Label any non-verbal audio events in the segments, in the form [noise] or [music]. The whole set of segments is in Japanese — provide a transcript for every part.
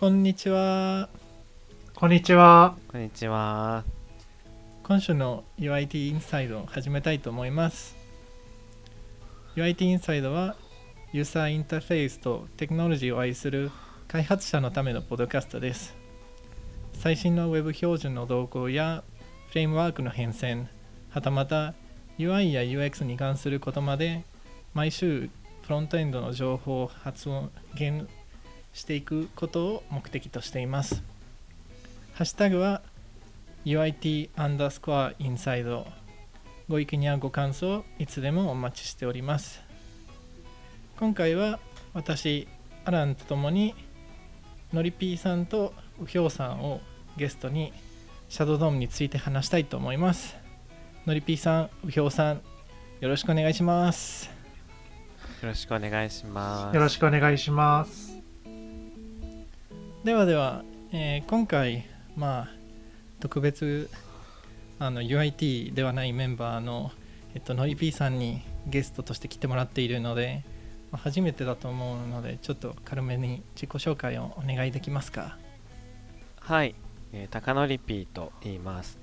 こんにちは。こんにちは。こんにちは。今週の UIT インサイドを始めたいと思います。UIT インサイドはユーザーインターフェースとテクノロジーを愛する開発者のためのポッドキャストです。最新の Web 標準の動向やフレームワークの変遷、はたまた UI や UX に関することまで毎週フロントエンドの情報を発言していくことを目的としています。ハッシュタグは UIT アンダースコアインサイドご意見やご感想いつでもお待ちしております。今回は私アランとともにのりぴーさんとうひょうさんをゲストにシャドウドームについて話したいと思います。のりぴーさんうひょうさんよろしくお願いしますよろしくお願いします。よろしくお願いします。ではでは、えー今回まあ特別あの UIT ではないメンバーの、えっと、のり P さんにゲストとして来てもらっているので、まあ初めてだと思うのでちょっと軽めに自己紹介をお願いできますかはい、えー、高野リピーと言います。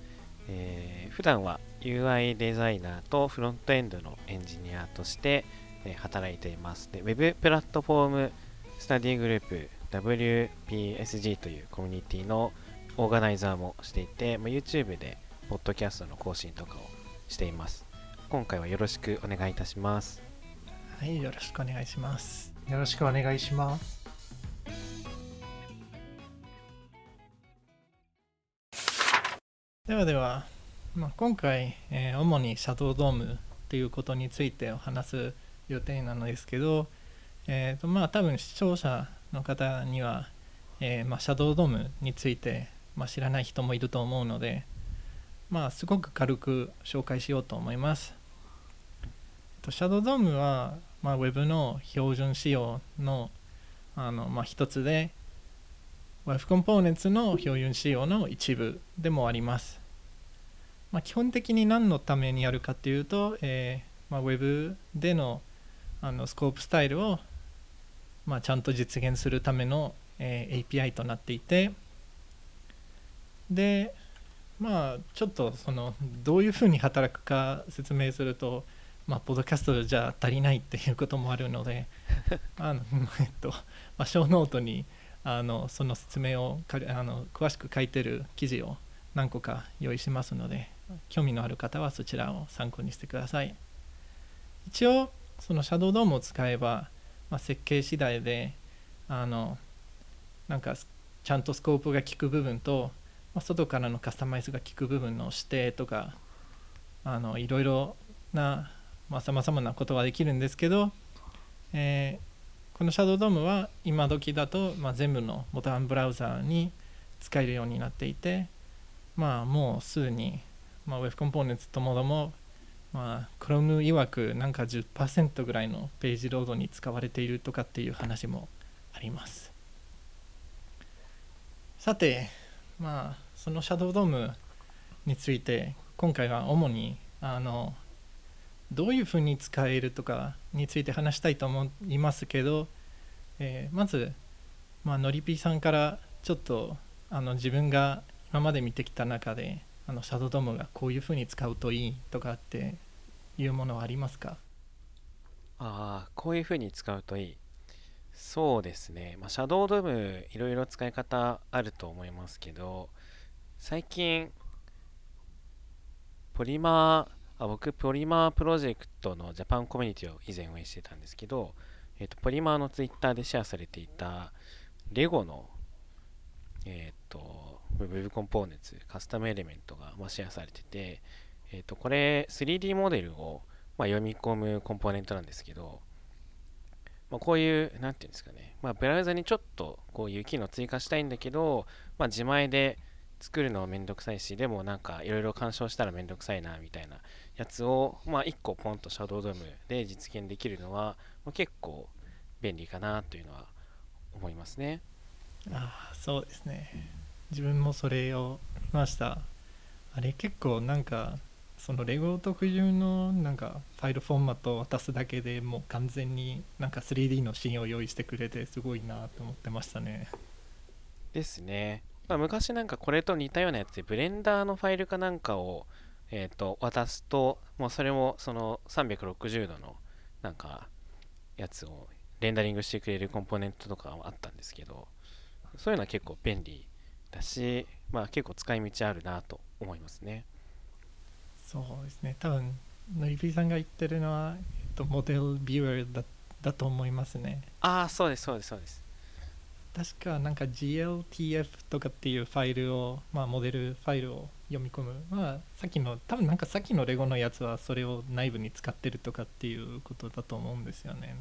えー普段は UI デザイナーとフロントエンドのエンジニアとして、えー働いています。で、 Web Platform Study Group WPSG というコミュニティのオーガナイザーもしていて、まあ YouTube でポッドキャストの更新とかをしています。今回はよろしくお願いいたします。はいよろしくお願いしますよろしくお願いします。ではでは、まあ、今回、えー主にシャドウドームということについてお話す予定なのですけど、えーとまあ、多分視聴者の方には、えーまあ、シャドウドームについて、まあ、知らない人もいると思うので、まあ、すごく軽く紹介しようと思います。えっとシャドウドームは、まあ、Web の標準仕様のあの、まあ、一つで Web コンポーネンツの標準仕様の一部でもあります。まあ、基本的に何のためにやるかっていうと、えーまあ、Web でのあのスコープスタイルを、まあ、ちゃんと実現するための、えー API となっていてでまあちょっとそのどういうふうに働くか説明するとまあポッドキャストじゃ足りないっていうこともあるので [laughs] あの [laughs] えっと、まあ、ショーノートにあのその説明をかあの詳しく書いてる記事を何個か用意しますので興味のある方はそちらを参考にしてください。一応その Shadow DOM を使えば、まあ、設計次第であのなんかちゃんとスコープが効く部分と、まあ、外からのカスタマイズが効く部分の指定とかあのいろいろなさまざ、まなことができるんですけど、えーこのシャドウドームは今時だと、まあ、全部のボタンブラウザーに使えるようになっていて、まあ、もうすでに、まあ、Web コンポーネンツともども、まあ、Chrome 曰くなんか10%ぐらいのページロードに使われているとかっていう話もあります。さて、まあ、そのシャドウドームについて今回は主にあのどういうふうに使えるとかについて話したいと思いますけど、えーまず、まあのりぴーさんからちょっとあの自分が今まで見てきた中であのシャドウドームがこういうふうに使うといいとかっていうものはありますか？ああ、こういう風に使うといい。そうですね。まあ、シャドウドームいろいろ使い方あると思いますけど、最近、ポリマー、あ僕、ポリマープロジェクトのジャパンコミュニティを以前運営してたんですけど、えっと、ポリマーのツイッターでシェアされていた、レゴの、えっと、Web コンポーネンツ、カスタムエレメントが、ま、シェアされてて、えっと、これ、3D モデルを、ま、読み込むコンポーネントなんですけど、まあ、こういう、なんていうんですかね、まあ、ブラウザにちょっとこういう機能追加したいんだけど、まあ、自前で作るのはめんどくさいし、でもなんかいろいろ干渉したらめんどくさいなみたいなやつを、まあ、1個ポンとシャドウドームで実現できるのは、まあ、結構便利かなというのは思いますね。ああそうですね。自分もそれを見ました。あれ結構なんかそのレゴ特有のなんかファイルフォーマットを渡すだけでもう完全になんか 3D のシーンを用意してくれてすごいなと思ってましたね。ですね、まあ、昔なんかこれと似たようなやつでブレンダーのファイルかなんかを、えー、と渡すともうそれもその360度のなんかやつをレンダリングしてくれるコンポーネントとかはあったんですけどそういうのは結構便利だし、まあ、結構使い道あるなと思いますね。そうですね。多分のりぴーさんが言ってるのは、えっと、モデルビューアーだだと思いますね。ああそうですそうですそうです。確かなんか GLTF とかっていうファイルを、まあ、モデルファイルを読み込む、まあ、さっきの多分なんかさっきのレゴのやつはそれを内部に使ってるとかっていうことだと思うんですよね。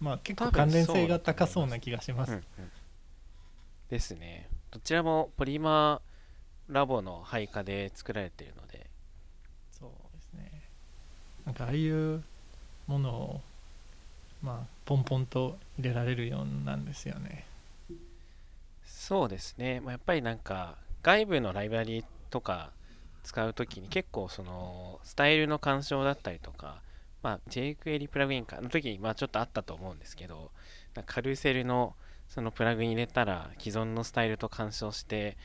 まあ結構関連性が高そうな気がします、うんうん、ですね。どちらもポリマーラボの配下で作られているので。そうですね。なんかああいうものをまあポンポンと入れられるようなんですよね。そうですね、まあ、やっぱりなんか外部のライブラリとか使うときに結構そのスタイルの干渉だったりとか、まあ、jQuery プラグインかの時にまあちょっとあったと思うんですけどカルーセルのそのプラグイン入れたら既存のスタイルと干渉して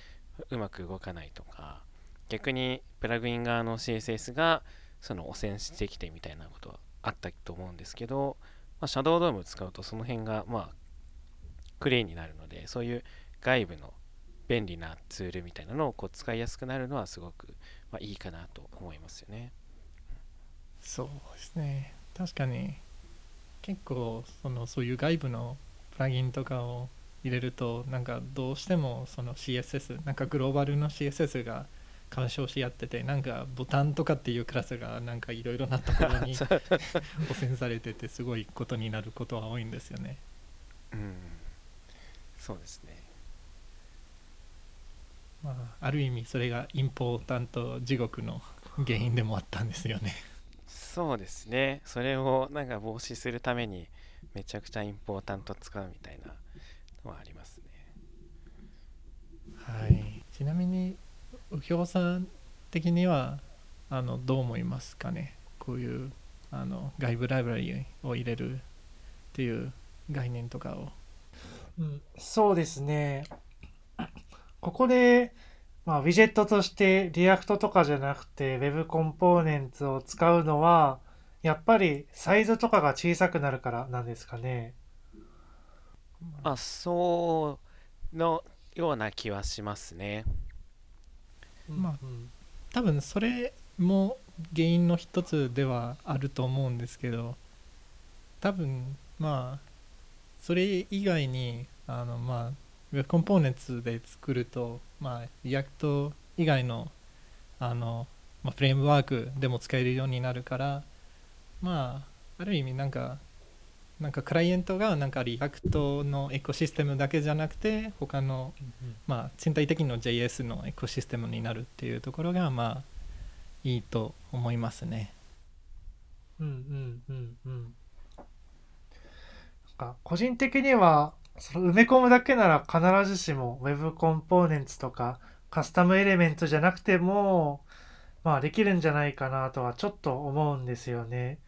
うまく動かないとか逆にプラグイン側の CSS がその汚染してきてみたいなことはあったと思うんですけど、まあ、シャドウドーム使うとその辺がまあクレイになるのでそういう外部の便利なツールみたいなのをこう使いやすくなるのはすごく、まあ、いいかなと思いますよね。そうですね確かに結構そのそういう外部のプラギンとかを入れるとなんかどうしてもその CSS なんかグローバルの CSS が干渉し合っててなんかボタンとかっていうクラスがなんかいろいろなところに [laughs] 汚染されててすごいことになることは多いんですよね。うん、そうですね。まあ、ある意味それがインポータント地獄の原因でもあったんですよね。そうですね。それをなんか防止するためにめちゃくちゃ important 使うみたいなのはありますね。はい。ちなみに右京さん的にはあのどう思いますかね？こういうあの外部ライブラリを入れるっていう概念とかを。うん、そうですね。ここで、まあ、ウィジェットとして React とかじゃなくて Web コンポーネンツを使うのは、やっぱりサイズとかが小さくなるからなんですかね。まあ、そうのような気はしますね。まあうん多分それも原因の一つではあると思うんですけど多分まあそれ以外にあのまあ Web コンポーネンツで作るとまあ React 以外のあの、まあ、フレームワークでも使えるようになるからまあある意味なんかなんかクライアントがなんか React のエコシステムだけじゃなくて他のまあ、全体的の JS のエコシステムになるっていうところがまあいいと思いますね。うんうんうんうん。なんか個人的にはその埋め込むだけなら必ずしも Web コンポーネンツとかカスタムエレメントじゃなくてもまあできるんじゃないかなとはちょっと思うんですよね。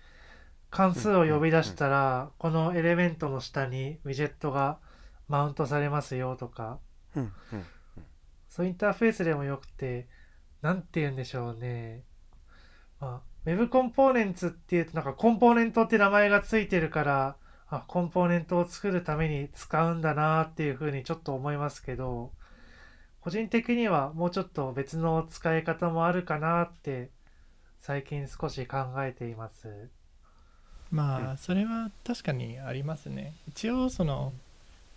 関数を呼び出したらこのエレメントの下にウィジェットがマウントされますよとかそういうインターフェースでもよくて、なんて言うんでしょうね。まあ、Web コンポーネンツっていうと、なんかコンポーネントって名前がついてるから、あ、コンポーネントを作るために使うんだなっていうふうにちょっと思いますけど、個人的にはもうちょっと別の使い方もあるかなって、最近少し考えています。まあそれは確かにありますね。一応その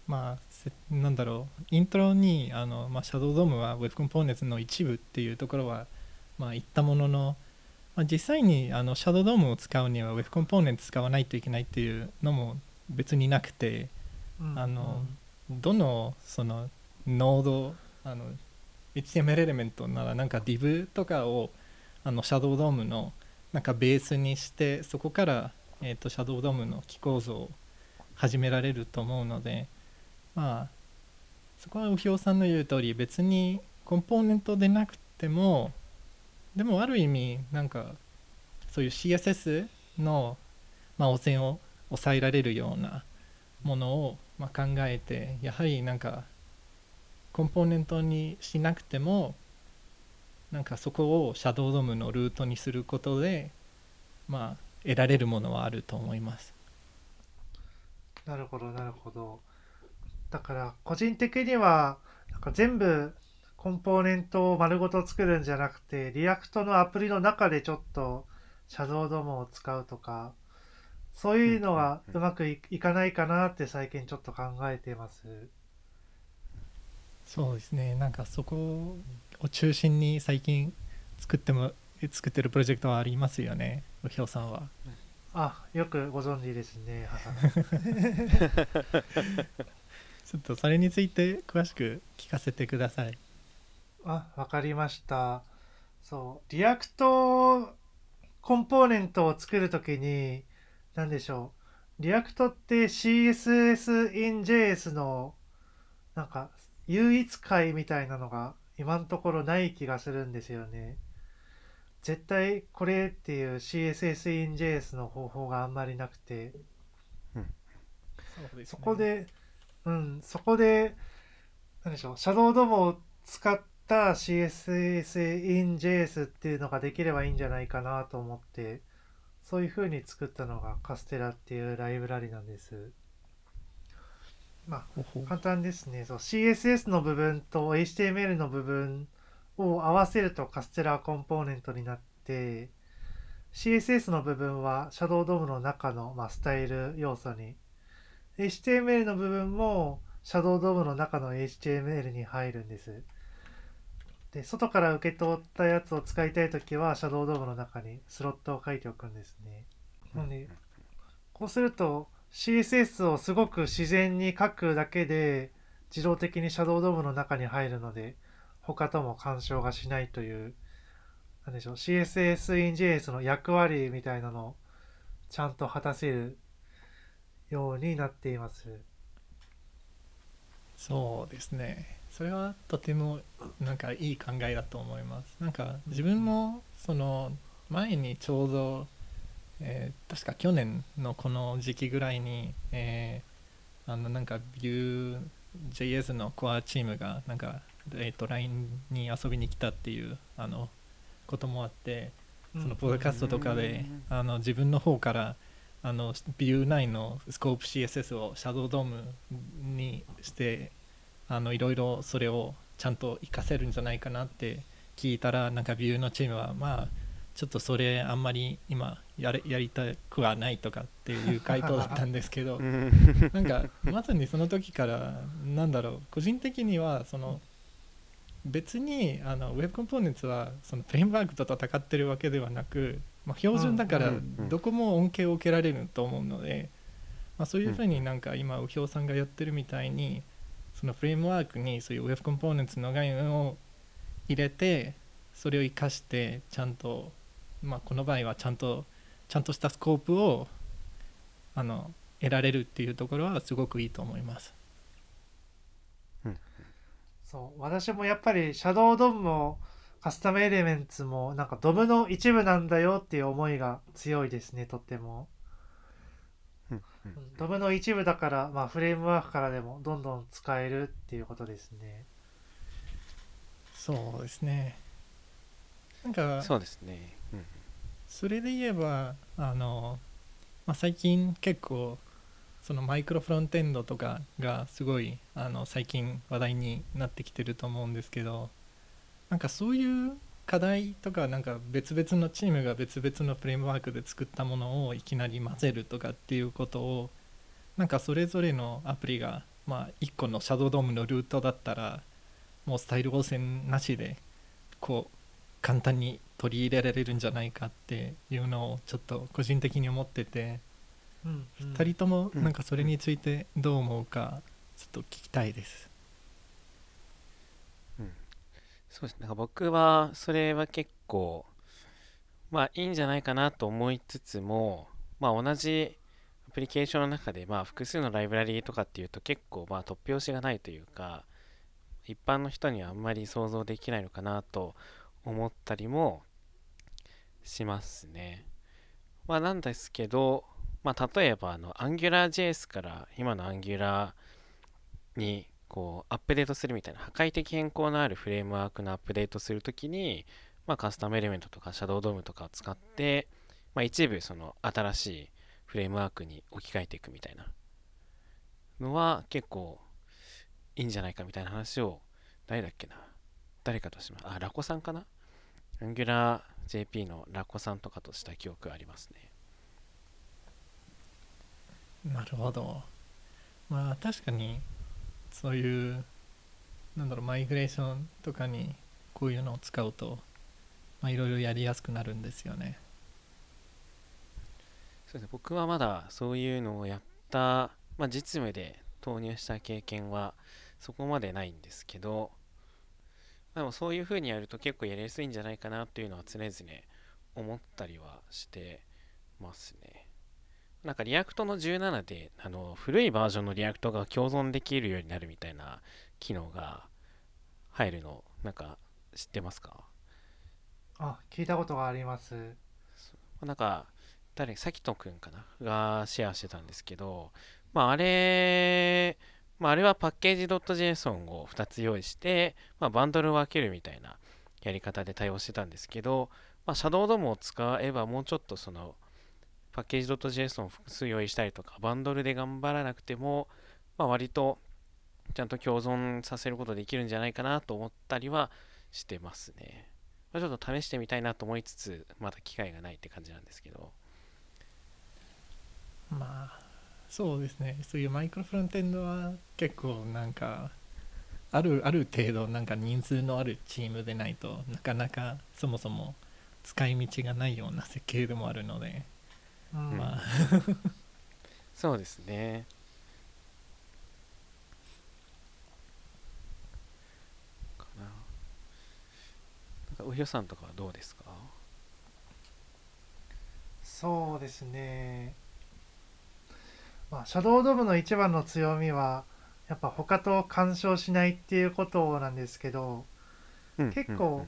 まあせなんだろう。イントロにあの、まあ、シャドウドームは Web コンポーネンツの一部っていうところはまあ言ったものの、まあ、実際にあのシャドウドームを使うには Web コンポーネンツ使わないといけないっていうのも別になくてうん。あのどのそのノードあの HTML エレメントならなんか div とかをあのシャドウドームのなんかベースにしてそこから、えー、とシャドウドームの機構造を始められると思うのでまあそこは右表さんの言う通り別にコンポーネントでなくてもでもある意味なんかそういう CSS の、まあ、汚染を抑えられるようなものを、まあ、考えてやはりなんかコンポーネントにしなくてもなんかそこを Shadow DOM のルートにすることでまあ得られるものはあると思います。なるほどなるほど。だから個人的にはなんか全部コンポーネントを丸ごと作るんじゃなくて React のアプリの中でちょっとシャドウドームを使うとかそういうのはうまくいいかないかなって最近ちょっと考えています。そうですね。なんかそこを中心に最近作っても作ってるプロジェクトはありますよねうひょうさんは。あよくご存知ですね母。[laughs] ちょっとそれについて詳しく聞かせてください。あわかりました。そう。 React コンポーネントを作るときに何でしょう。 React って CSS in JS のなんか唯一解みたいなのが今のところない気がするんですよね絶対これっていう CSS in JS の方法があんまりなくてそうですねそこで、うん、そこで、なんでしょう、シャドウドームを使った CSS in JS っていうのができればいいんじゃないかなと思って、そういう風に作ったのがカステラっていうライブラリなんです。まあ、簡単ですね。そう CSS の部分と HTML の部分を合わせるとカステラコンポーネントになって、CSS の部分はシャドウドームの中の、まあ、スタイル要素に HTML の部分もシャドウドームの中の HTML に入るんです。で、外から受け取ったやつを使いたいときは、シャドウドームの中にスロットを書いておくんですね。なので、こうすると CSS をすごく自然に書くだけで自動的にシャドウドームの中に入るので、他とも干渉がしないという、なんでしょう、CSS in JS の役割みたいなのをちゃんと果たせるようになっています。そうですねそれはとてもなんかいい考えだと思いますなんか自分もその前にちょうど、えー確か去年のこの時期ぐらいに、えーあのなんか Vue.js のコアチームがなんか、えー、と LINE に遊びに来たっていうあのこともあってそのポッドキャストとかであの自分の方からあの Vue9 のスコープ CSS をシャドウドームにしてあのいろいろそれをちゃんと活かせるんじゃないかなって聞いたらなんか Vue のチームはまあちょっとそれあんまり今やれやりたくはないとかっていう回答だったんですけどうん [laughs] なんかまさにその時からなんだろう個人的にはその別にあのウェブコンポーネンツはそのフレームワークと戦ってるわけではなく、まあ、標準だからどこも恩恵を受けられると思うので、まあ、そういうふうになんか今右表さんがやってるみたいにそのフレームワークにそういうウェブコンポーネンツの概念を入れてそれを生かしてちゃんと、まあ、この場合はちゃんとちゃんとしたスコープをあの得られるっていうところはすごくいいと思います。そう。私もやっぱりシャドウドームもカスタムエレメンツもなんかドムの一部なんだよっていう思いが強いですねとっても。ドムの一部だから、まあ、フレームワークからでもどんどん使えるっていうことですね。そうですね。なんかそうですね。うん。それで言えばあの、まあ、最近結構そのマイクロフロントエンドとかがすごいあの最近話題になってきてると思うんですけどなんかそういう課題とかなんか別々のチームが別々のフレームワークで作ったものをいきなり混ぜるとかっていうことをなんかそれぞれのアプリが、まあ、1個のシャドウドームのルートだったらもうスタイル汚染なしでこう簡単に取り入れられるんじゃないかっていうのをちょっと個人的に思ってて、2人ともうんなんかそれについてどう思うかちょっと聞きたいです。そうですね。なんか僕はそれは結構まあいいんじゃないかなと思いつつも、まあ同じアプリケーションの中でまあ複数のライブラリーとかっていうと結構まあ突拍子がないというか一般の人にはあんまり想像できないのかなと思ったりもしますね。まあなんですけど、まあ例えばあの AngularJS から今の Angular にこうアップデートするみたいな破壊的変更のあるフレームワークのアップデートするときに、まあ、カスタムエレメントとかシャドウドームとかを使って、まあ、一部その新しいフレームワークに置き換えていくみたいなのは結構いいんじゃないかみたいな話を誰だっけな誰かとしますあラコさんかな？AngularJP のラコさんとかとした記憶ありますね。なるほど。まあ確かにそういうなんだろうマイグレーションとかにこういうのを使うとまあいろいろやりやすくなるんですよね。そうですね。僕はまだそういうのをやった、まあ、実務で投入した経験はそこまでないんですけどでもそういう風にやると結構やりやすいんじゃないかなっていうのは常々思ったりはしてますね。なんか React の17であの古いバージョンの React が共存できるようになるみたいな機能が入るのなんか知ってますか？あ聞いたことがあります。なんか誰さきとくんかな？がシェアしてたんですけどまああれまああれはパッケージ .json を2つ用意して、まあ、バンドルを分けるみたいなやり方で対応してたんですけど、まあ、シャドウドームを使えばもうちょっとそのパッケージ .json を複数用意したりとかバンドルで頑張らなくても、まあ、割とちゃんと共存させることできるんじゃないかなと思ったりはしてますね。まあ、ちょっと試してみたいなと思いつつまだ機会がないって感じなんですけど。まあそうですね。そういうマイクロフロントエンドは結構なんかあるある程度なんか人数のあるチームでないとなかなかそもそも使い道がないような設計でもあるので、うん。まあ。[laughs] そうですね。かな。なんかうひょさんとかはどうですか？そうですね。まあ Shadow DOM の一番の強みはやっぱ他と干渉しないっていうことなんですけど結構やっ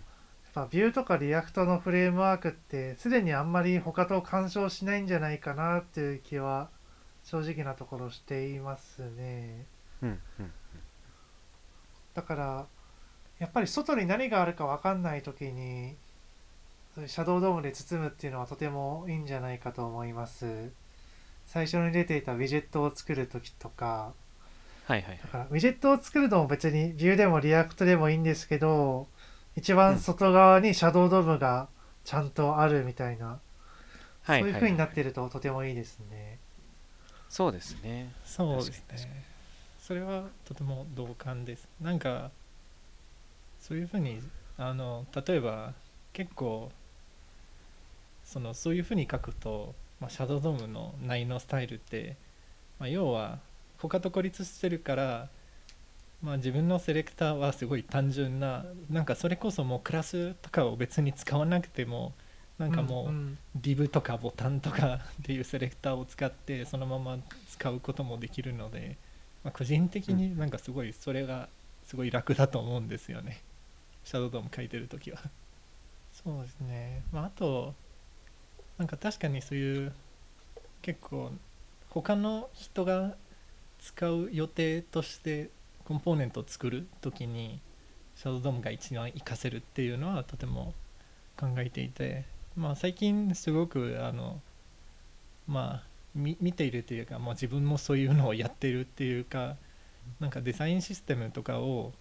ぱ Vue とか React のフレームワークってすでにあんまり他と干渉しないんじゃないかなっていう気は正直なところしていますね。うんうんうん。だからやっぱり外に何があるか分かんない時に Shadow DOM で包むっていうのはとてもいいんじゃないかと思います。最初に出ていたウィジェットを作る時とか。はいはいはい。だからウィジェットを作るのも別に Vue でも React でもいいんですけど一番外側に Shadow DOM がちゃんとあるみたいな、はいそういう風になってるととてもいいですね。そうですね。そうですね。それはとても同感です。なんかそういうふうにあの例えば結構そのそういうふうに書くと、まあ、シャドウドームの内のスタイルって、まあ、要は他と孤立してるから、まあ、自分のセレクターはすごい単純ななんかそれこそもうクラスとかを別に使わなくてもなんかもう、んリブとかボタンとか [laughs] っていうセレクターを使ってそのまま使うこともできるので、まあ、個人的になんかすごいそれがすごい楽だと思うんですよね。シャドウドーム書いてる時は。そうですね。まああとなんか確かにそういう結構他の人が使う予定としてコンポーネントを作る時にシャドウドームが一番活かせるっていうのはとても考えていてまあ最近すごくあのまあ見ているというか、まあ、自分もそういうのをやってるっていうかなんかデザインシステムとかを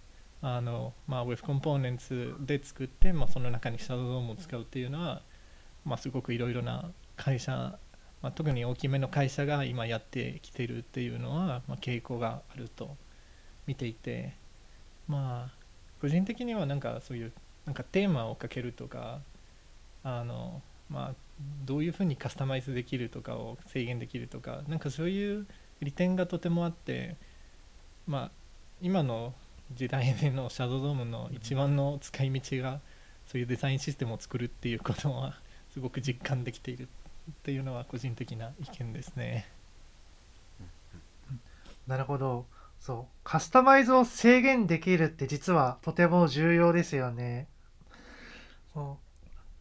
あの、まあ、With Components で作って、まあ、その中に Shadow DOM を使うっていうのは、まあ、すごくいろいろな会社、まあ、特に大きめの会社が今やってきてるっていうのは、まあ、傾向があると見ていてまあ個人的にはなんかそういうなんかテーマをかけるとかあのまあどういうふうにカスタマイズできるとかを制限できるとかなんかそういう利点がとてもあってまあ今の時代でのシャドウドームの一番の使い道がそういうデザインシステムを作るっていうことはすごく実感できているっていうのは個人的な意見ですね。なるほど。そう。カスタマイズを制限できるって実はとても重要ですよね。そ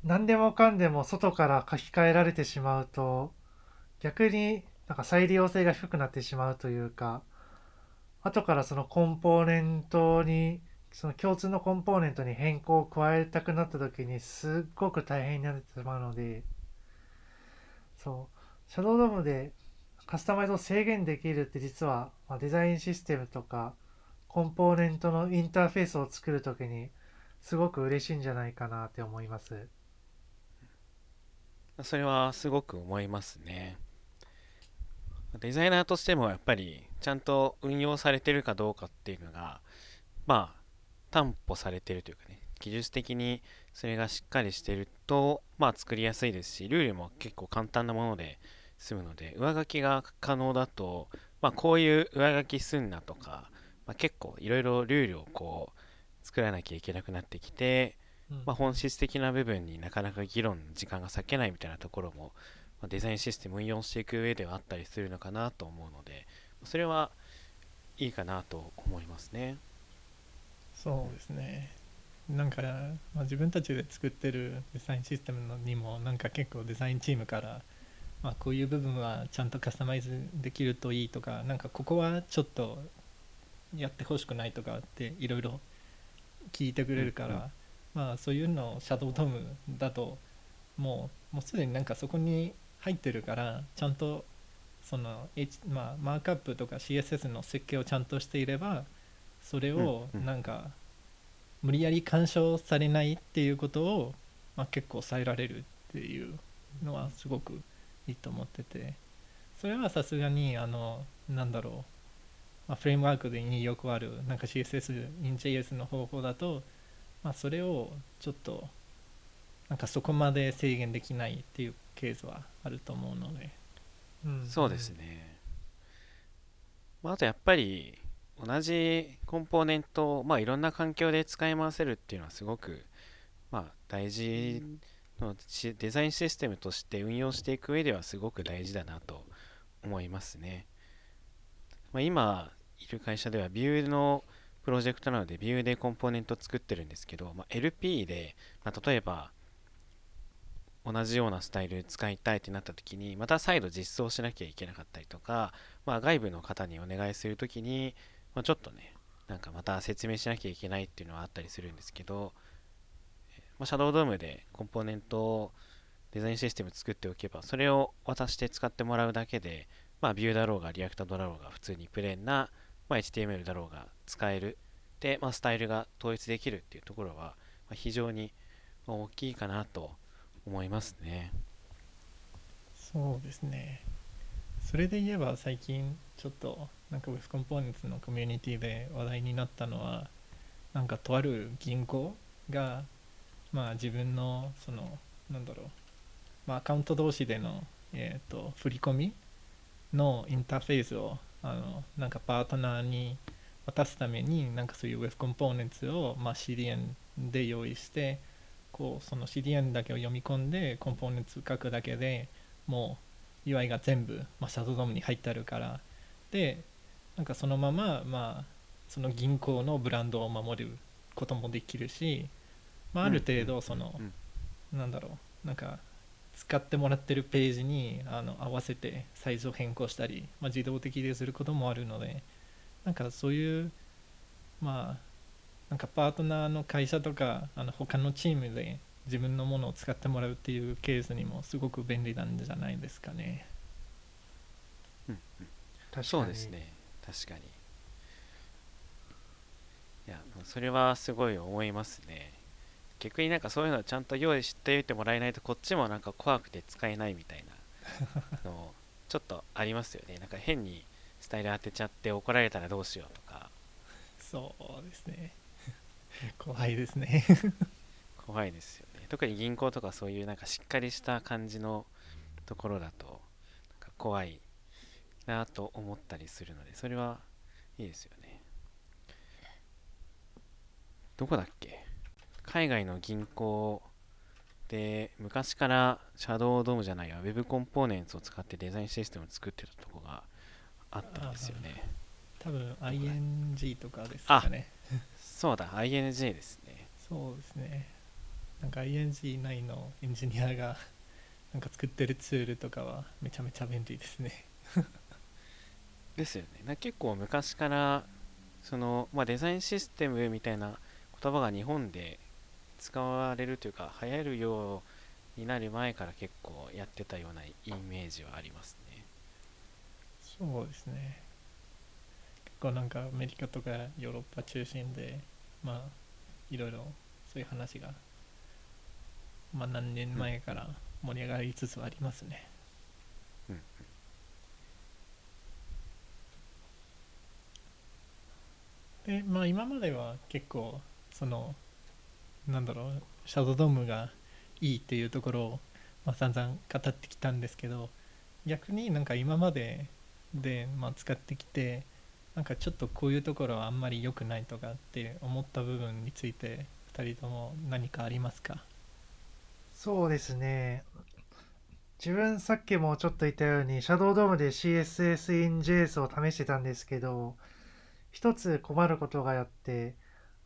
う何でもかんでも外から書き換えられてしまうと逆になんか再利用性が低くなってしまうというか後からそのコンポーネントにその共通のコンポーネントに変更を加えたくなった時にすっごく大変になってしまうのでそうシャドウドームでカスタマイズを制限できるって実は、ま、デザインシステムとかコンポーネントのインターフェースを作る時にすごく嬉しいんじゃないかなって思います。それはすごく思いますね。デザイナーとしてもやっぱりちゃんと運用されてるかどうかっていうのがまあ担保されてるというかね技術的にそれがしっかりしてるとまあ作りやすいですしルールも結構簡単なもので済むので上書きが可能だとまあこういう上書きすんなとか、まあ、結構いろいろルールをこう作らなきゃいけなくなってきてうんまあ、本質的な部分になかなか議論の時間が割けないみたいなところも、まあ、デザインシステムを運用していく上ではあったりするのかなと思うのでそれはいいかなと思いますね。そうですねなんか、まあ、自分たちで作ってるデザインシステムのにもなんか結構デザインチームから、まあ、こういう部分はちゃんとカスタマイズできるといいとかなんかここはちょっとやってほしくないとかっていろいろ聞いてくれるから、うんうん。まあそういうのをシャドウトムだともうもうすでになんかそこに入ってるからちゃんとその、H まあ、マークアップとか CSS の設計をちゃんとしていればそれをなんか無理やり干渉されないっていうことを、まあ、結構抑えられるっていうのはすごくいいと思ってて。それはさすがにあのなんだろう、まあ、フレームワークでによくあるなんか CSS in JS の方法だと、まあ、それをちょっとなんかそこまで制限できないっていうケースはあると思うので。うん。そうですね。まあ、あとやっぱり同じコンポーネントを、まあ、いろんな環境で使い回せるっていうのはすごく、まあ、大事のしデザインシステムとして運用していく上ではすごく大事だなと思いますね。まあ、今いる会社ではビューのプロジェクトなのでビューでコンポーネント作ってるんですけど、まあ、LP で、まあ、例えば同じようなスタイル使いたいってなった時にまた再度実装しなきゃいけなかったりとか、まあ、外部の方にお願いする時に、まあ、ちょっとねなんかまた説明しなきゃいけないっていうのはあったりするんですけど、まあ、シャドウドームでコンポーネントをデザインシステム作っておけばそれを渡して使ってもらうだけで、まあ、ビューだろうがリアクターだろうが普通にプレーンな、まあ、HTML だろうが使えるで、まあ、スタイルが統一できるっていうところは、ま、非常に大きいかなと思いますね。そうですねそれで言えば最近ちょっとなんか Web コンポーネンツのコミュニティで話題になったのはなんかとある銀行がまあ自分のそのなんだろう、まあ、アカウント同士での、えー、と振り込みのインターフェースをあのなんかパートナーに渡すためになんかそういう Web コンポーネンツを、まあ、CDN で用意してこうその CDN だけを読み込んでコンポーネンツ書くだけでもう UI が全部、まあ、シャドウドームに入ってあるから。でなんかそのまま、まあ、その銀行のブランドを守ることもできるし、まあ、ある程度その、うん。なんだろう。なんか使ってもらってるページにあの合わせてサイズを変更したり、まあ、自動的ですることもあるのでなんかそういうまあなんかパートナーの会社とかあの他のチームで自分のものを使ってもらうっていうケースにもすごく便利なんじゃないですかね。確かに。そうですね。確かに。いやそれはすごい思いますね逆になんかそういうのをちゃんと用意しておいてもらえないとこっちもなんか怖くて使えないみたいなの [laughs] ちょっとありますよね。なんか変にスタイル当てちゃって怒られたらどうしようとか。そうですね。怖いですね。怖いですよね。特に銀行とかそういうなんかしっかりした感じのところだとなんか怖いなと思ったりするのでそれはいいですよね。どこだっけ？海外の銀行で昔からシャドウドームじゃないや Web コンポーネンツを使ってデザインシステムを作ってたとこがあったんですよね。多分 ING とかですかね。そうだ ING ですね。そうですね。なんか ING 内のエンジニアがなんか作ってるツールとかはめちゃめちゃ便利ですね。ですよね。な結構昔からその、まあ、デザインシステムみたいな言葉が日本で使われるというか流行るようになる前から結構やってたようなイメージはありますね。そうですね。結構なんかアメリカとかヨーロッパ中心でまあいろいろそういう話がまあ何年前から盛り上がりつつありますね、うん。うんでまあ今までは結構そのなんだろうシャドウドームがいいっていうところを、まあ、散々語ってきたんですけど逆になんか今までで、まあ、使ってきてなんかちょっとこういうところはあんまり良くないとかって思った部分について2人とも何かありますか？そうですね。自分さっきもちょっと言ったように、シャドウドームで CSS in JS を試してたんですけど、一つ困ることがあって、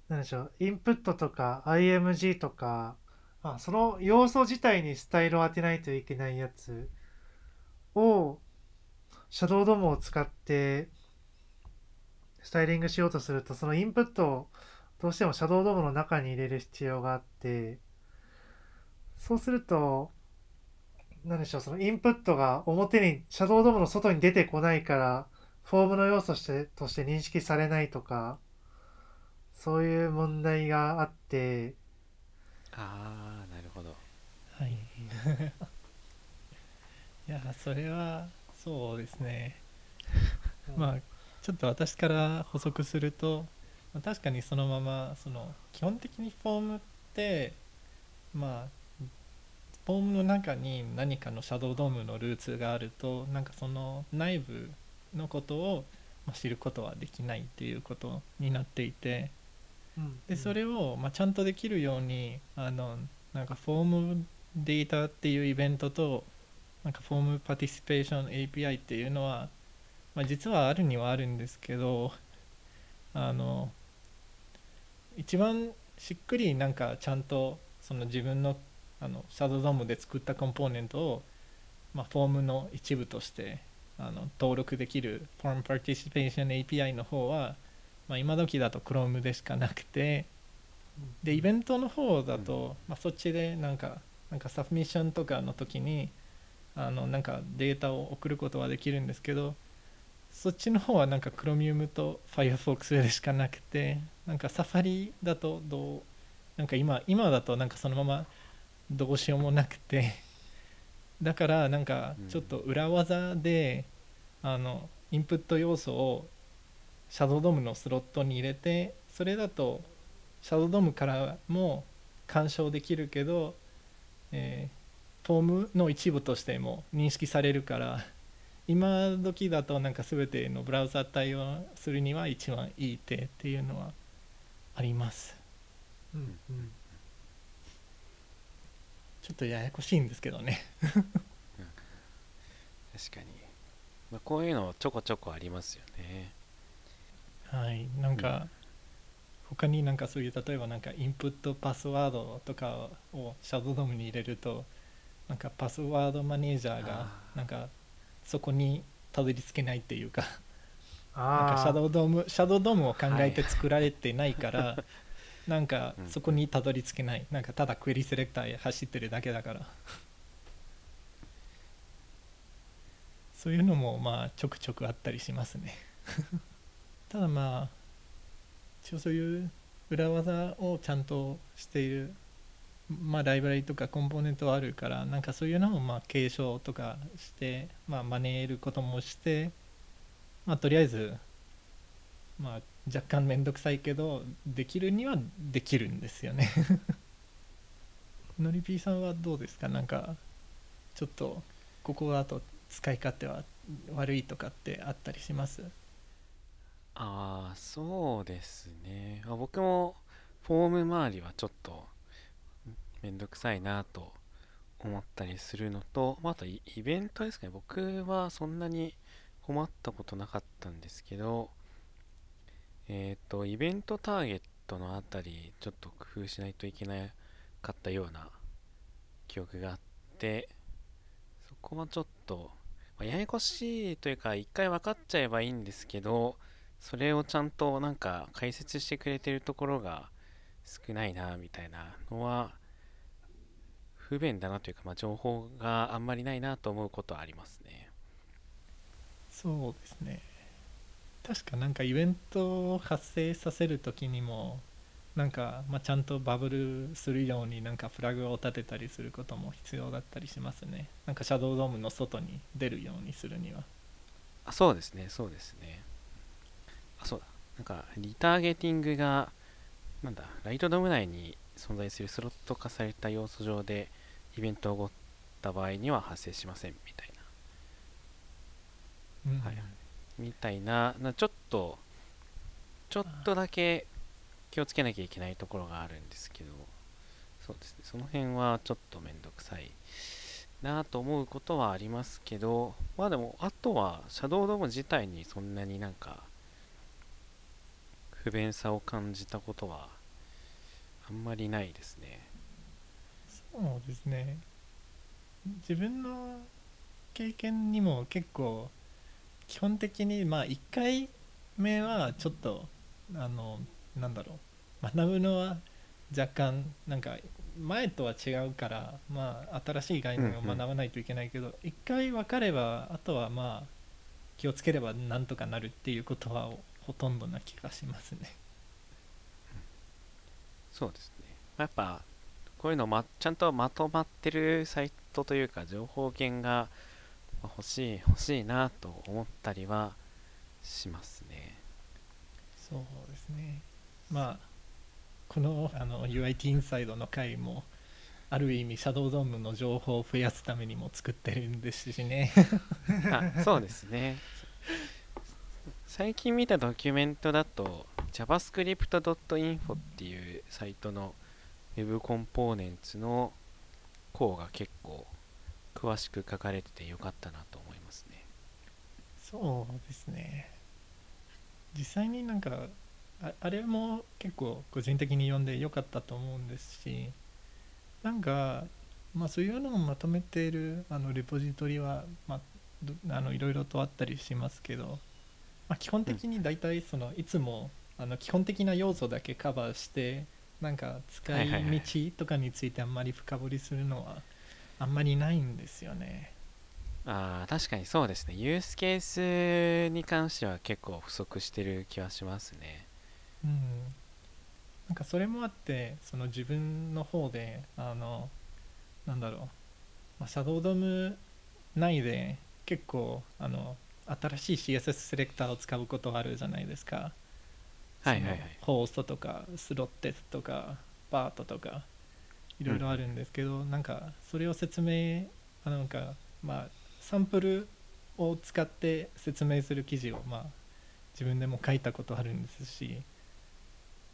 なんでしょう、インプットとか IMG とか、あ、その要素自体にスタイルを当てないといけないやつを、シャドウドームを使ってスタイリングしようとすると、そのインプットをどうしてもシャドウドームの中に入れる必要があって、そうすると、なんでしょう、そのインプットが表に、シャドウドームの外に出てこないから、フォームの要素してとして認識されないとか、そういう問題があって、ああなるほど。はい。[laughs] いやそれはそうですね。まあちょっと私から補足すると、まあ確かにそのままその基本的にフォームってまあフォームの中に何かのシャドウドームのルーツがあるとなんかその内部のことをまあ知ることはできないっていうことになっていてうんでそれをまあちゃんとできるようにあのなんか formdata っていうイベントとなんかフォームパティシペーション API っていうのは、まあ、実はあるにはあるんですけどあの一番しっくりなんかちゃんとその自分のあの Shadow DOM で作ったコンポーネントを、まあ、フォームの一部としてあの登録できるフォームパティシペーション API の方は、まあ、今時だと Chrome でしかなくてでイベントの方だと、まあ、そっちでなんかなんか submission とかの時にあのなんかデータを送ることはできるんですけどそっちの方はなんか Chromium と Firefox でしかなくてなんか Safari だとどうなんか今今だとなんかそのままどうしようもなくてだからなんかちょっと裏技で、あのインプット要素をシャドウドームのスロットに入れてそれだとシャドウドームからも干渉できるけど、えーフォームの一部としても認識されるから今時だとなんか全てのブラウザ対応するには一番いい手っていうのはあります。うんうんちょっとややこしいんですけどね。確かに、まあ、こういうのちょこちょこありますよねはい。なんか他になんかそういう例えばなんかインプットパスワードとかをシャドウドームに入れるとなんかパスワードマネージャーがなんかそこにたどり着けないっていうかなんああ、かシャドウドームシャドウドームを考えて作られてないから、[laughs] なんかうん。そこにたどり着けない。なんかただクエリセレクター走ってるだけだから。そういうのもまあちょくちょくあったりしますねただまあ一応そういう裏技をちゃんとしているまあライブラリとかコンポーネントはあるからなんかそういうのをまあ継承とかしてまあ真似ることもしてまあとりあえずまあ若干めんどくさいけどできるにはできるんですよね。[laughs] のりぴーさんはどうですか？なんかちょっとここだと使い勝手は悪いとかってあったりします？ああそうですね。あ僕もフォーム周りはちょっとめんどくさいなと思ったりするのと、まあ、あとイベントですかね。僕はそんなに困ったことなかったんですけどえっ、とイベントターゲットのあたりちょっと工夫しないといけなかったような記憶があってそこはちょっと、まあややこしいというか一回分かっちゃえばいいんですけどそれをちゃんとなんか解説してくれてるところが少ないなみたいなのは不便だなというか、まあ、情報があんまりないなと思うことはありますね。そうですね。確かなんかイベントを発生させる時にもなんか、まあ、ちゃんとバブルするようになんかフラグを立てたりすることも必要だったりしますね。なんかシャドウドームの外に出るようにするには。あそうですねそうですねあそうだ。なんかリターゲティングがなんだライトドーム内に存在するスロット化された要素上でイベントを起こった場合には発生しませんみたいな。うん。はい。みたいななちょっとちょっとだけ気をつけなきゃいけないところがあるんですけどそうですね。その辺はちょっとめんどくさいなと思うことはありますけどまあでもあとはシャドウドーム自体にそんなになんか不便さを感じたことはあんまりないですね。そうですね。自分の経験にも結構基本的にまあ1回目はちょっとあのなんだろう。学ぶのは若干なんか前とは違うからまあ新しい概念を学ばないといけないけど、一回分かればあとはまあ気をつければなんとかなるっていうことはほとんどな気がしますね。そうですねやっぱこういうの、ま、ちゃんとまとまってるサイトというか情報源がまあ欲しい欲しいなと思ったりはしますねそうですね。まあこのあの UIT インサイドの回もある意味シャドウドームの情報を増やすためにも作ってるんですしね。あそうですね最近見たドキュメントだと javascript.info っていうサイトの Web コンポーネンツの項が結構詳しく書かれててよかったなと思いますねそうですね。実際になんかあれも結構個人的に読んでよかったと思うんですしなんか、まあ、そういうのをまとめているあのレポジトリは、まあ、のいろいろとあったりしますけど、まあ、基本的に大体そのいつもあの基本的な要素だけカバーしてなんか使はい道とかについてあんまり深掘りするのはあんまりないんですよね。ああ確かにそうですね。ユースケースに関しては結構不足してる気はしますね。うん、なんかそれもあってその自分の方であのなんだろう、まあ、シャドウドーム内で結構あの新しい CSS セレクターを使うことがあるじゃないですか。はいはいはい。ホーストとかスロッテスとかバートとかいろいろあるんですけど、なんかそれを説明あなんかまあサンプルを使って説明する記事をまあ自分でも書いたことあるんですし、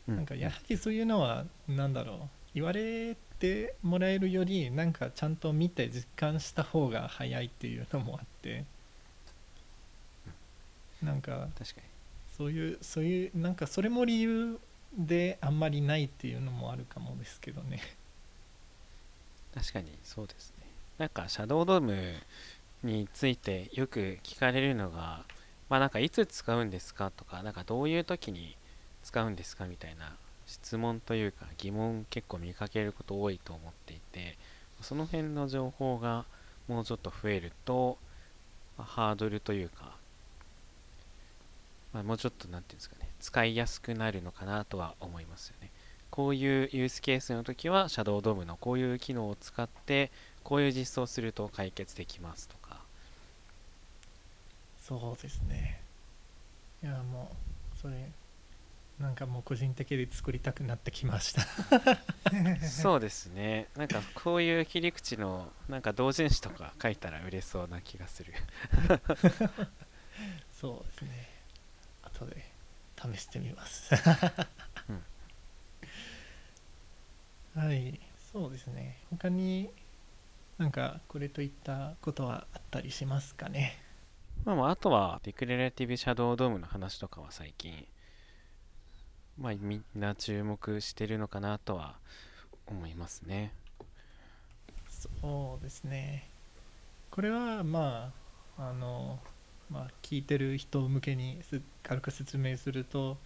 なんかやはりそういうのはなんだろう。言われてもらえるよりなんかちゃんと見て実感した方が早いっていうのもあってなんか確かに。そういうそういうなんかそれも理由であんまりないっていうのもあるかもですけどね。確かにそうですね。なんかシャドウドームについてよく聞かれるのがまあなんかいつ使うんですか？とかなんかどういう時に使うんですか？みたいな質問というか疑問結構見かけること多いと思っていてその辺の情報がもうちょっと増えると、まあハードルというか、まあ、もうちょっと何ていうんですかね使いやすくなるのかなとは思いますよね。こういうユースケースの時はシャドウドームのこういう機能を使ってこういう実装をすると解決できますとか。そうですね。いやもうそれなんかもう個人的で作りたくなってきました。[laughs] [laughs] そうですね。なんかこういう切り口のなんか同人誌とか書いたら売れそうな気がする。[laughs] そうですね後で試してみます、はい。そうですね。他になんかこれといったことはあったりしますかね？まあまああとはディクレラティブシャドウドームの話とかは最近まあみんな注目してるのかなとは思いますね。そうですね。これはまああのまあ聞いてる人向けにす軽く説明すると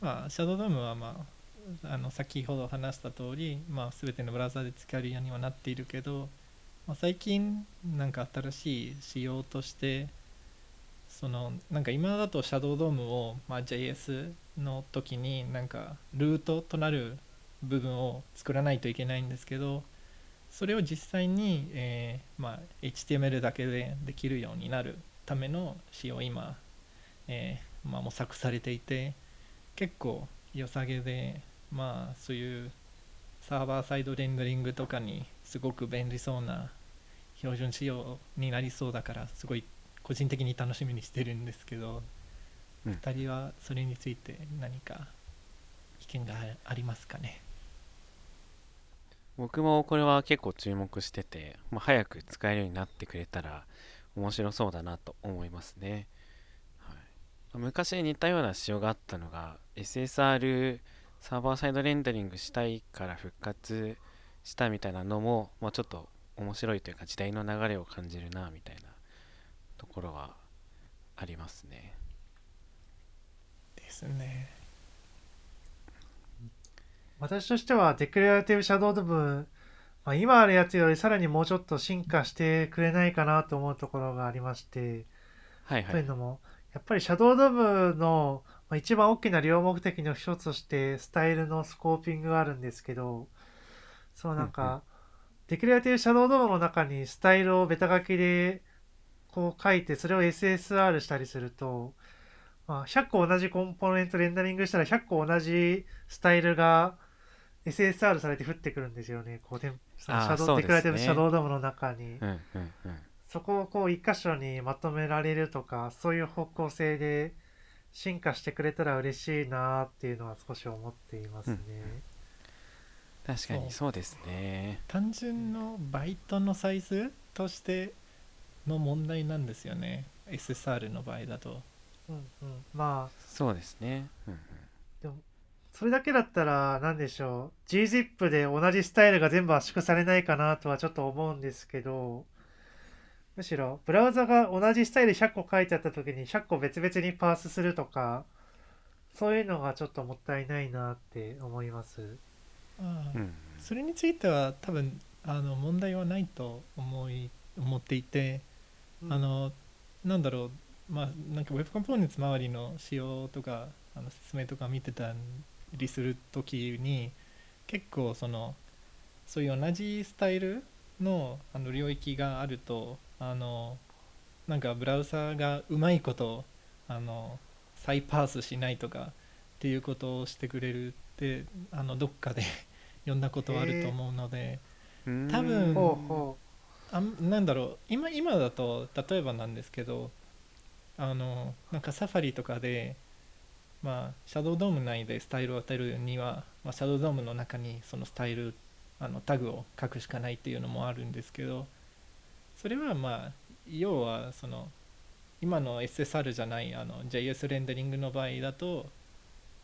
まあシャドウドームはまああの先ほど話した通りまあ全てのブラウザで使えるようにはなっているけど、まあ、最近なんか新しい仕様としてそのなんか今だとシャドウドームを、まあ、JS の時になんかルートとなる部分を作らないといけないんですけどそれを実際に、えーまあ、HTML だけでできるようになる。ための仕様を今、えーまあ、模索されていて結構良さげでまあそういうサーバーサイドレンダリングとかにすごく便利そうな標準仕様になりそうだからすごい個人的に楽しみにしてるんですけど、うん。2人はそれについて何か意見がありますかね？僕もこれは結構注目してて、まあ、早く使えるようになってくれたら面白そうだなと思いますね。はい、昔似たような仕様があったのが SSR サーバーサイドレンダリングしたいから復活したみたいなのも、まあ、ちょっと面白いというか時代の流れを感じるなみたいなところはありますね。ですね私としてはデクレラティブシャドウドーム、まあ、今あるやつよりさらにもうちょっと進化してくれないかなと思うところがありまして、はいはい。というのもやっぱりシャドウドームの、まあ、一番大きな両目的の一つとしてスタイルのスコーピングがあるんですけどそのなんか、デクレラティブシャドウドームの中にスタイルをベタ書きでこう書いてそれを SSR したりすると、まあ、100個同じコンポーネントレンダリングしたら100個同じスタイルが SSR されて降ってくるんですよね。こうでそのシャドウ、そうですねデクレラティブシャドウドームの中に。うんうんうん。そこをこう一箇所にまとめられるとかそういう方向性で進化してくれたら嬉しいなっていうのは少し思っていますね。確かにそうですね。単純のバイトのサイズとしての問題なんですよね SSR の場合だとうんうん、まあそうですね。うんうんそれだけだったら何でしょう。GZIP で同じスタイルが全部圧縮されないかなとはちょっと思うんですけどむしろブラウザが同じスタイル100個書いてあった時に100個別々にパースするとかそういうのがちょっともったいないなって思います。ああうん。それについては多分あの問題はないと思い思っていて、あのなんだろう。まあなんか Web コンポーネンツ周りの仕様とかあの説明とか見てたりする時に結構そのそういう同じスタイルのあの領域があるとあのなんかブラウザがうまいことあの再パースしないとかっていうことをしてくれるってあのどっかで [laughs] 読んだことはあると思うので、多分ほうほあんなんだろう今今だと例えばなんですけどあのなんかサファリとかでまあシャドウドーム内でスタイルを与えるには、まあ、シャドウドームの中にそのスタイルあのタグを書くしかないっていうのもあるんですけどそれはまあ要はその今の SSR じゃないあの JS レンダリングの場合だと、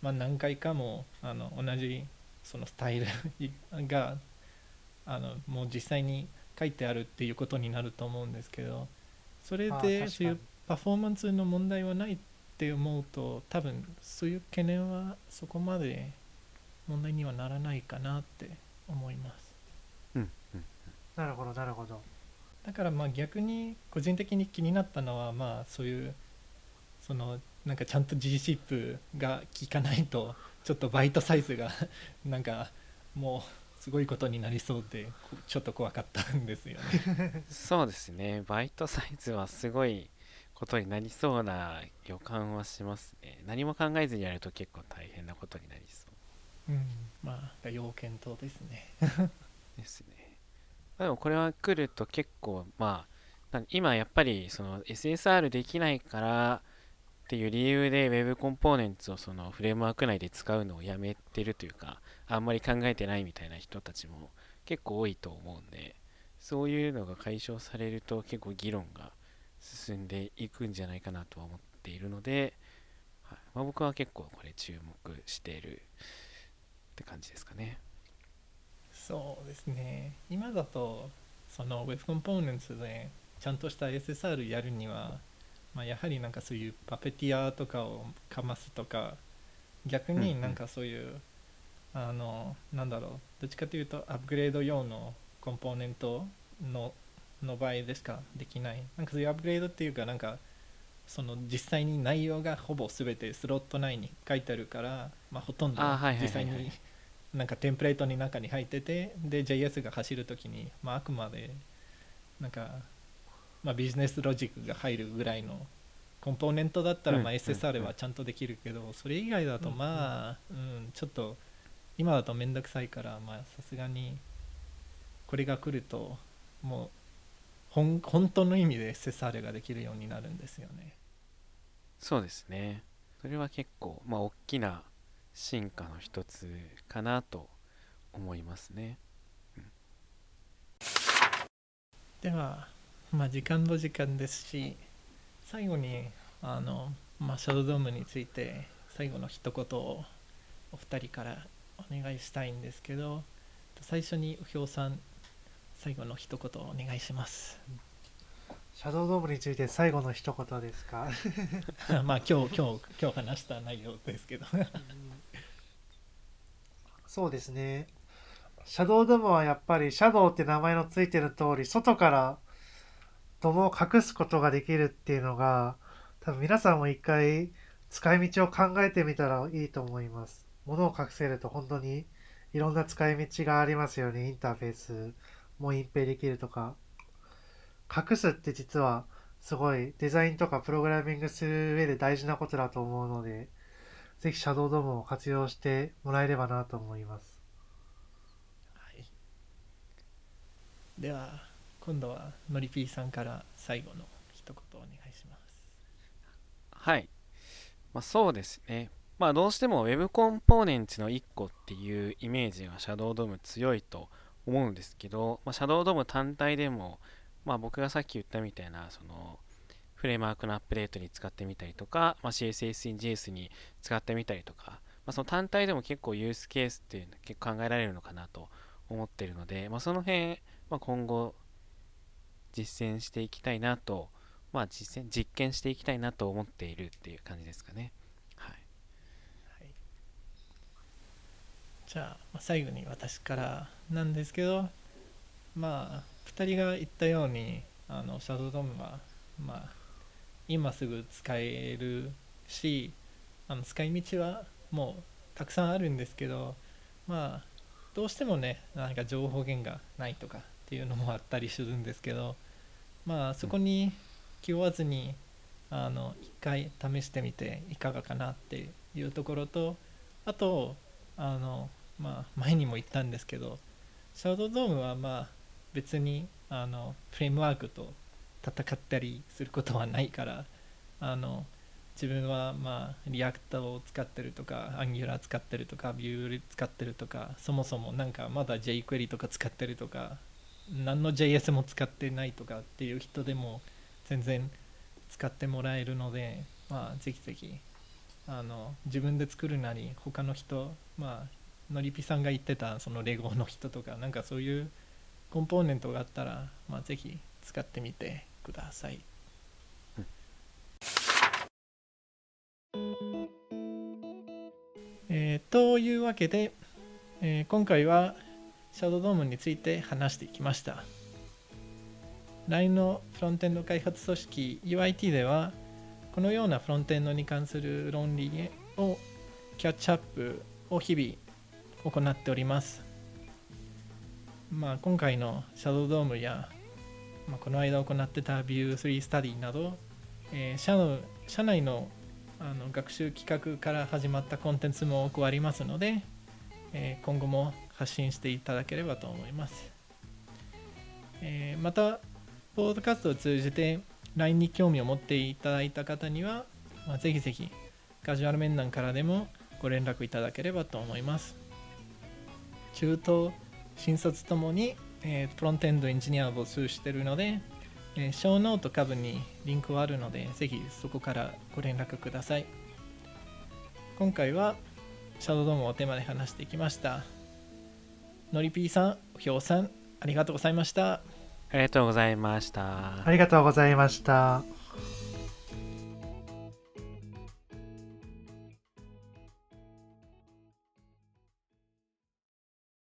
まあ、何回かもあの同じそのスタイル [laughs] があのもう実際に書いてあるっていうことになると思うんですけどそれあでそういうパフォーマンスの問題はないって思うと多分そういう懸念はそこまで問題にはならないかなって思いますうんうんうなるほどなるほど。だからまあ逆に個人的に気になったのはまあそういうそのなんかちゃんと GZIP が効かないとちょっとバイトサイズがなんかもうすごいことになりそうでこちょっと怖かったんですよね。[laughs] そうですね。バイトサイズはすごいことになりそうな予感はしますね。何も考えずにやると結構大変なことになりそううん、まあ要検討ですね。[laughs] ですね。でもこれは来ると結構まあな今やっぱりその SSR できないからっていう理由で Web コンポーネンツをそのフレームワーク内で使うのをやめてるというかあんまり考えてないみたいな人たちも結構多いと思うんでそういうのが解消されると結構議論が進んでいくんじゃないかなとは思っているので、はい。まあ、僕は結構これ注目しているって感じですかね。そうですね。今だとその Web コンポーネンツでちゃんとした SSR やるには、まあ、やはりなんかそういうパペティアとかをかますとか逆になんかそういう、あのなんだろう。どっちかというとアップグレード用のコンポーネントのの場合でしか？できない。なんかそういうアップグレードっていうかなんかその実際に内容がほぼ全てスロット内に書いてあるから、まあ、ほとんど実際になんかテンプレートの中に入っててで JS が走るときに、まあ、あくまでなんか、まあ、ビジネスロジックが入るぐらいのコンポーネントだったら、まあ、SSR はちゃんとできるけどそれ以外だとまあ、うん、ちょっと今だとめんどくさいからまあさすがにこれが来るともう本本当の意味で SSR ができるようになるんですよね。そうですね。それは結構まあ大きな進化の一つかなと思いますね。では、まあ、時間の時間ですし最後にあの、まあ、シャドウドームについて最後の一言をお二人からお願いしたいんですけど最初に右表さん最後の一言お願いしますシャドウドームについて最後の一言ですか？[laughs] まあ今日今日今日話した内容ですけどそうですね。シャドウドームはやっぱりシャドウって名前のついてる通り、外からドムを隠すことができるっていうのが、多分皆さんも一回使い道を考えてみたらいいと思います。物を隠せると本当にいろんな使い道がありますよね。インターフェースも隠蔽できるとか。隠すって実はすごいデザインとかプログラミングする上で大事なことだと思うので、ぜひシャドウドームを活用してもらえればなと思います。はい、では今度はのりぴーさんから最後の一言お願いしますはい、まあ、そうですねまあどうしても Web コンポーネンツの1個っていうイメージが Shadow DOM 強いと思思うんですけど、まあ、Shadow DOM 単体でもまあ僕がさっき言ったみたいなそのフレームワークのアップデートに使ってみたりとか、まあ、CSS in JS に使ってみたりとか、まあ、その単体でも結構ユースケースっていうのは結構考えられるのかなと思ってるので、まあ、その辺、まあ、今後実践していきたいなとまあ実践実験していきたいなと思っているっていう感じですかね。はい。はい、じゃあ、最後に私からなんですけどまあ2人が言ったようにあのシャドウドームはまあ今すぐ使えるしあの使い道はもうたくさんあるんですけどまあどうしてもねなんか情報源がないとかっていうのもあったりするんですけどまあそこに気負わずにあの一回試してみていかがかなっていうところとあとあの、まあ、前にも言ったんですけどシャドウドームはまあ別にあのフレームワークと戦ったりすることはないからあの自分はまあリアクターを使ってるとか Angular 使ってるとか Vue 使ってるとかそもそもなんかまだ jQuery とか使ってるとか何の JS も使ってないとかっていう人でも全然使ってもらえるので、まあ、ぜひぜひあの自分で作るなり他の人まあのりぴさんが言ってたそのレゴの人とかなんかそういうコンポーネントがあったら、まあ、ぜひ使ってみてください。えーというわけで、えー今回はシャドウドームについて話してきました。LINE のフロントエンド開発組織 UIT ではこのようなフロントエンドに関する論理をキャッチアップを日々行っております。まあ、今回のシャドウドームや、まあ、この間行ってた View3 スタディなど、えー社の社内のあの学習企画から始まったコンテンツも多くありますので、えー今後も発信していただければと思います。えーまた、ポードキャストを通じて LINE に興味を持っていただいた方には、まあ、ぜひぜひカジュアル面談からでもご連絡いただければと思います。中東、新卒ともに、えーフロントエンドエンジニアを募集しているので、えー、ショーノート下部にリンクはあるので、ぜひそこからご連絡ください。今回はシャドウドームをテーマで話してきました。のりぴーさんひょうさんありがとうございましたありがとうございましたありがとうございました。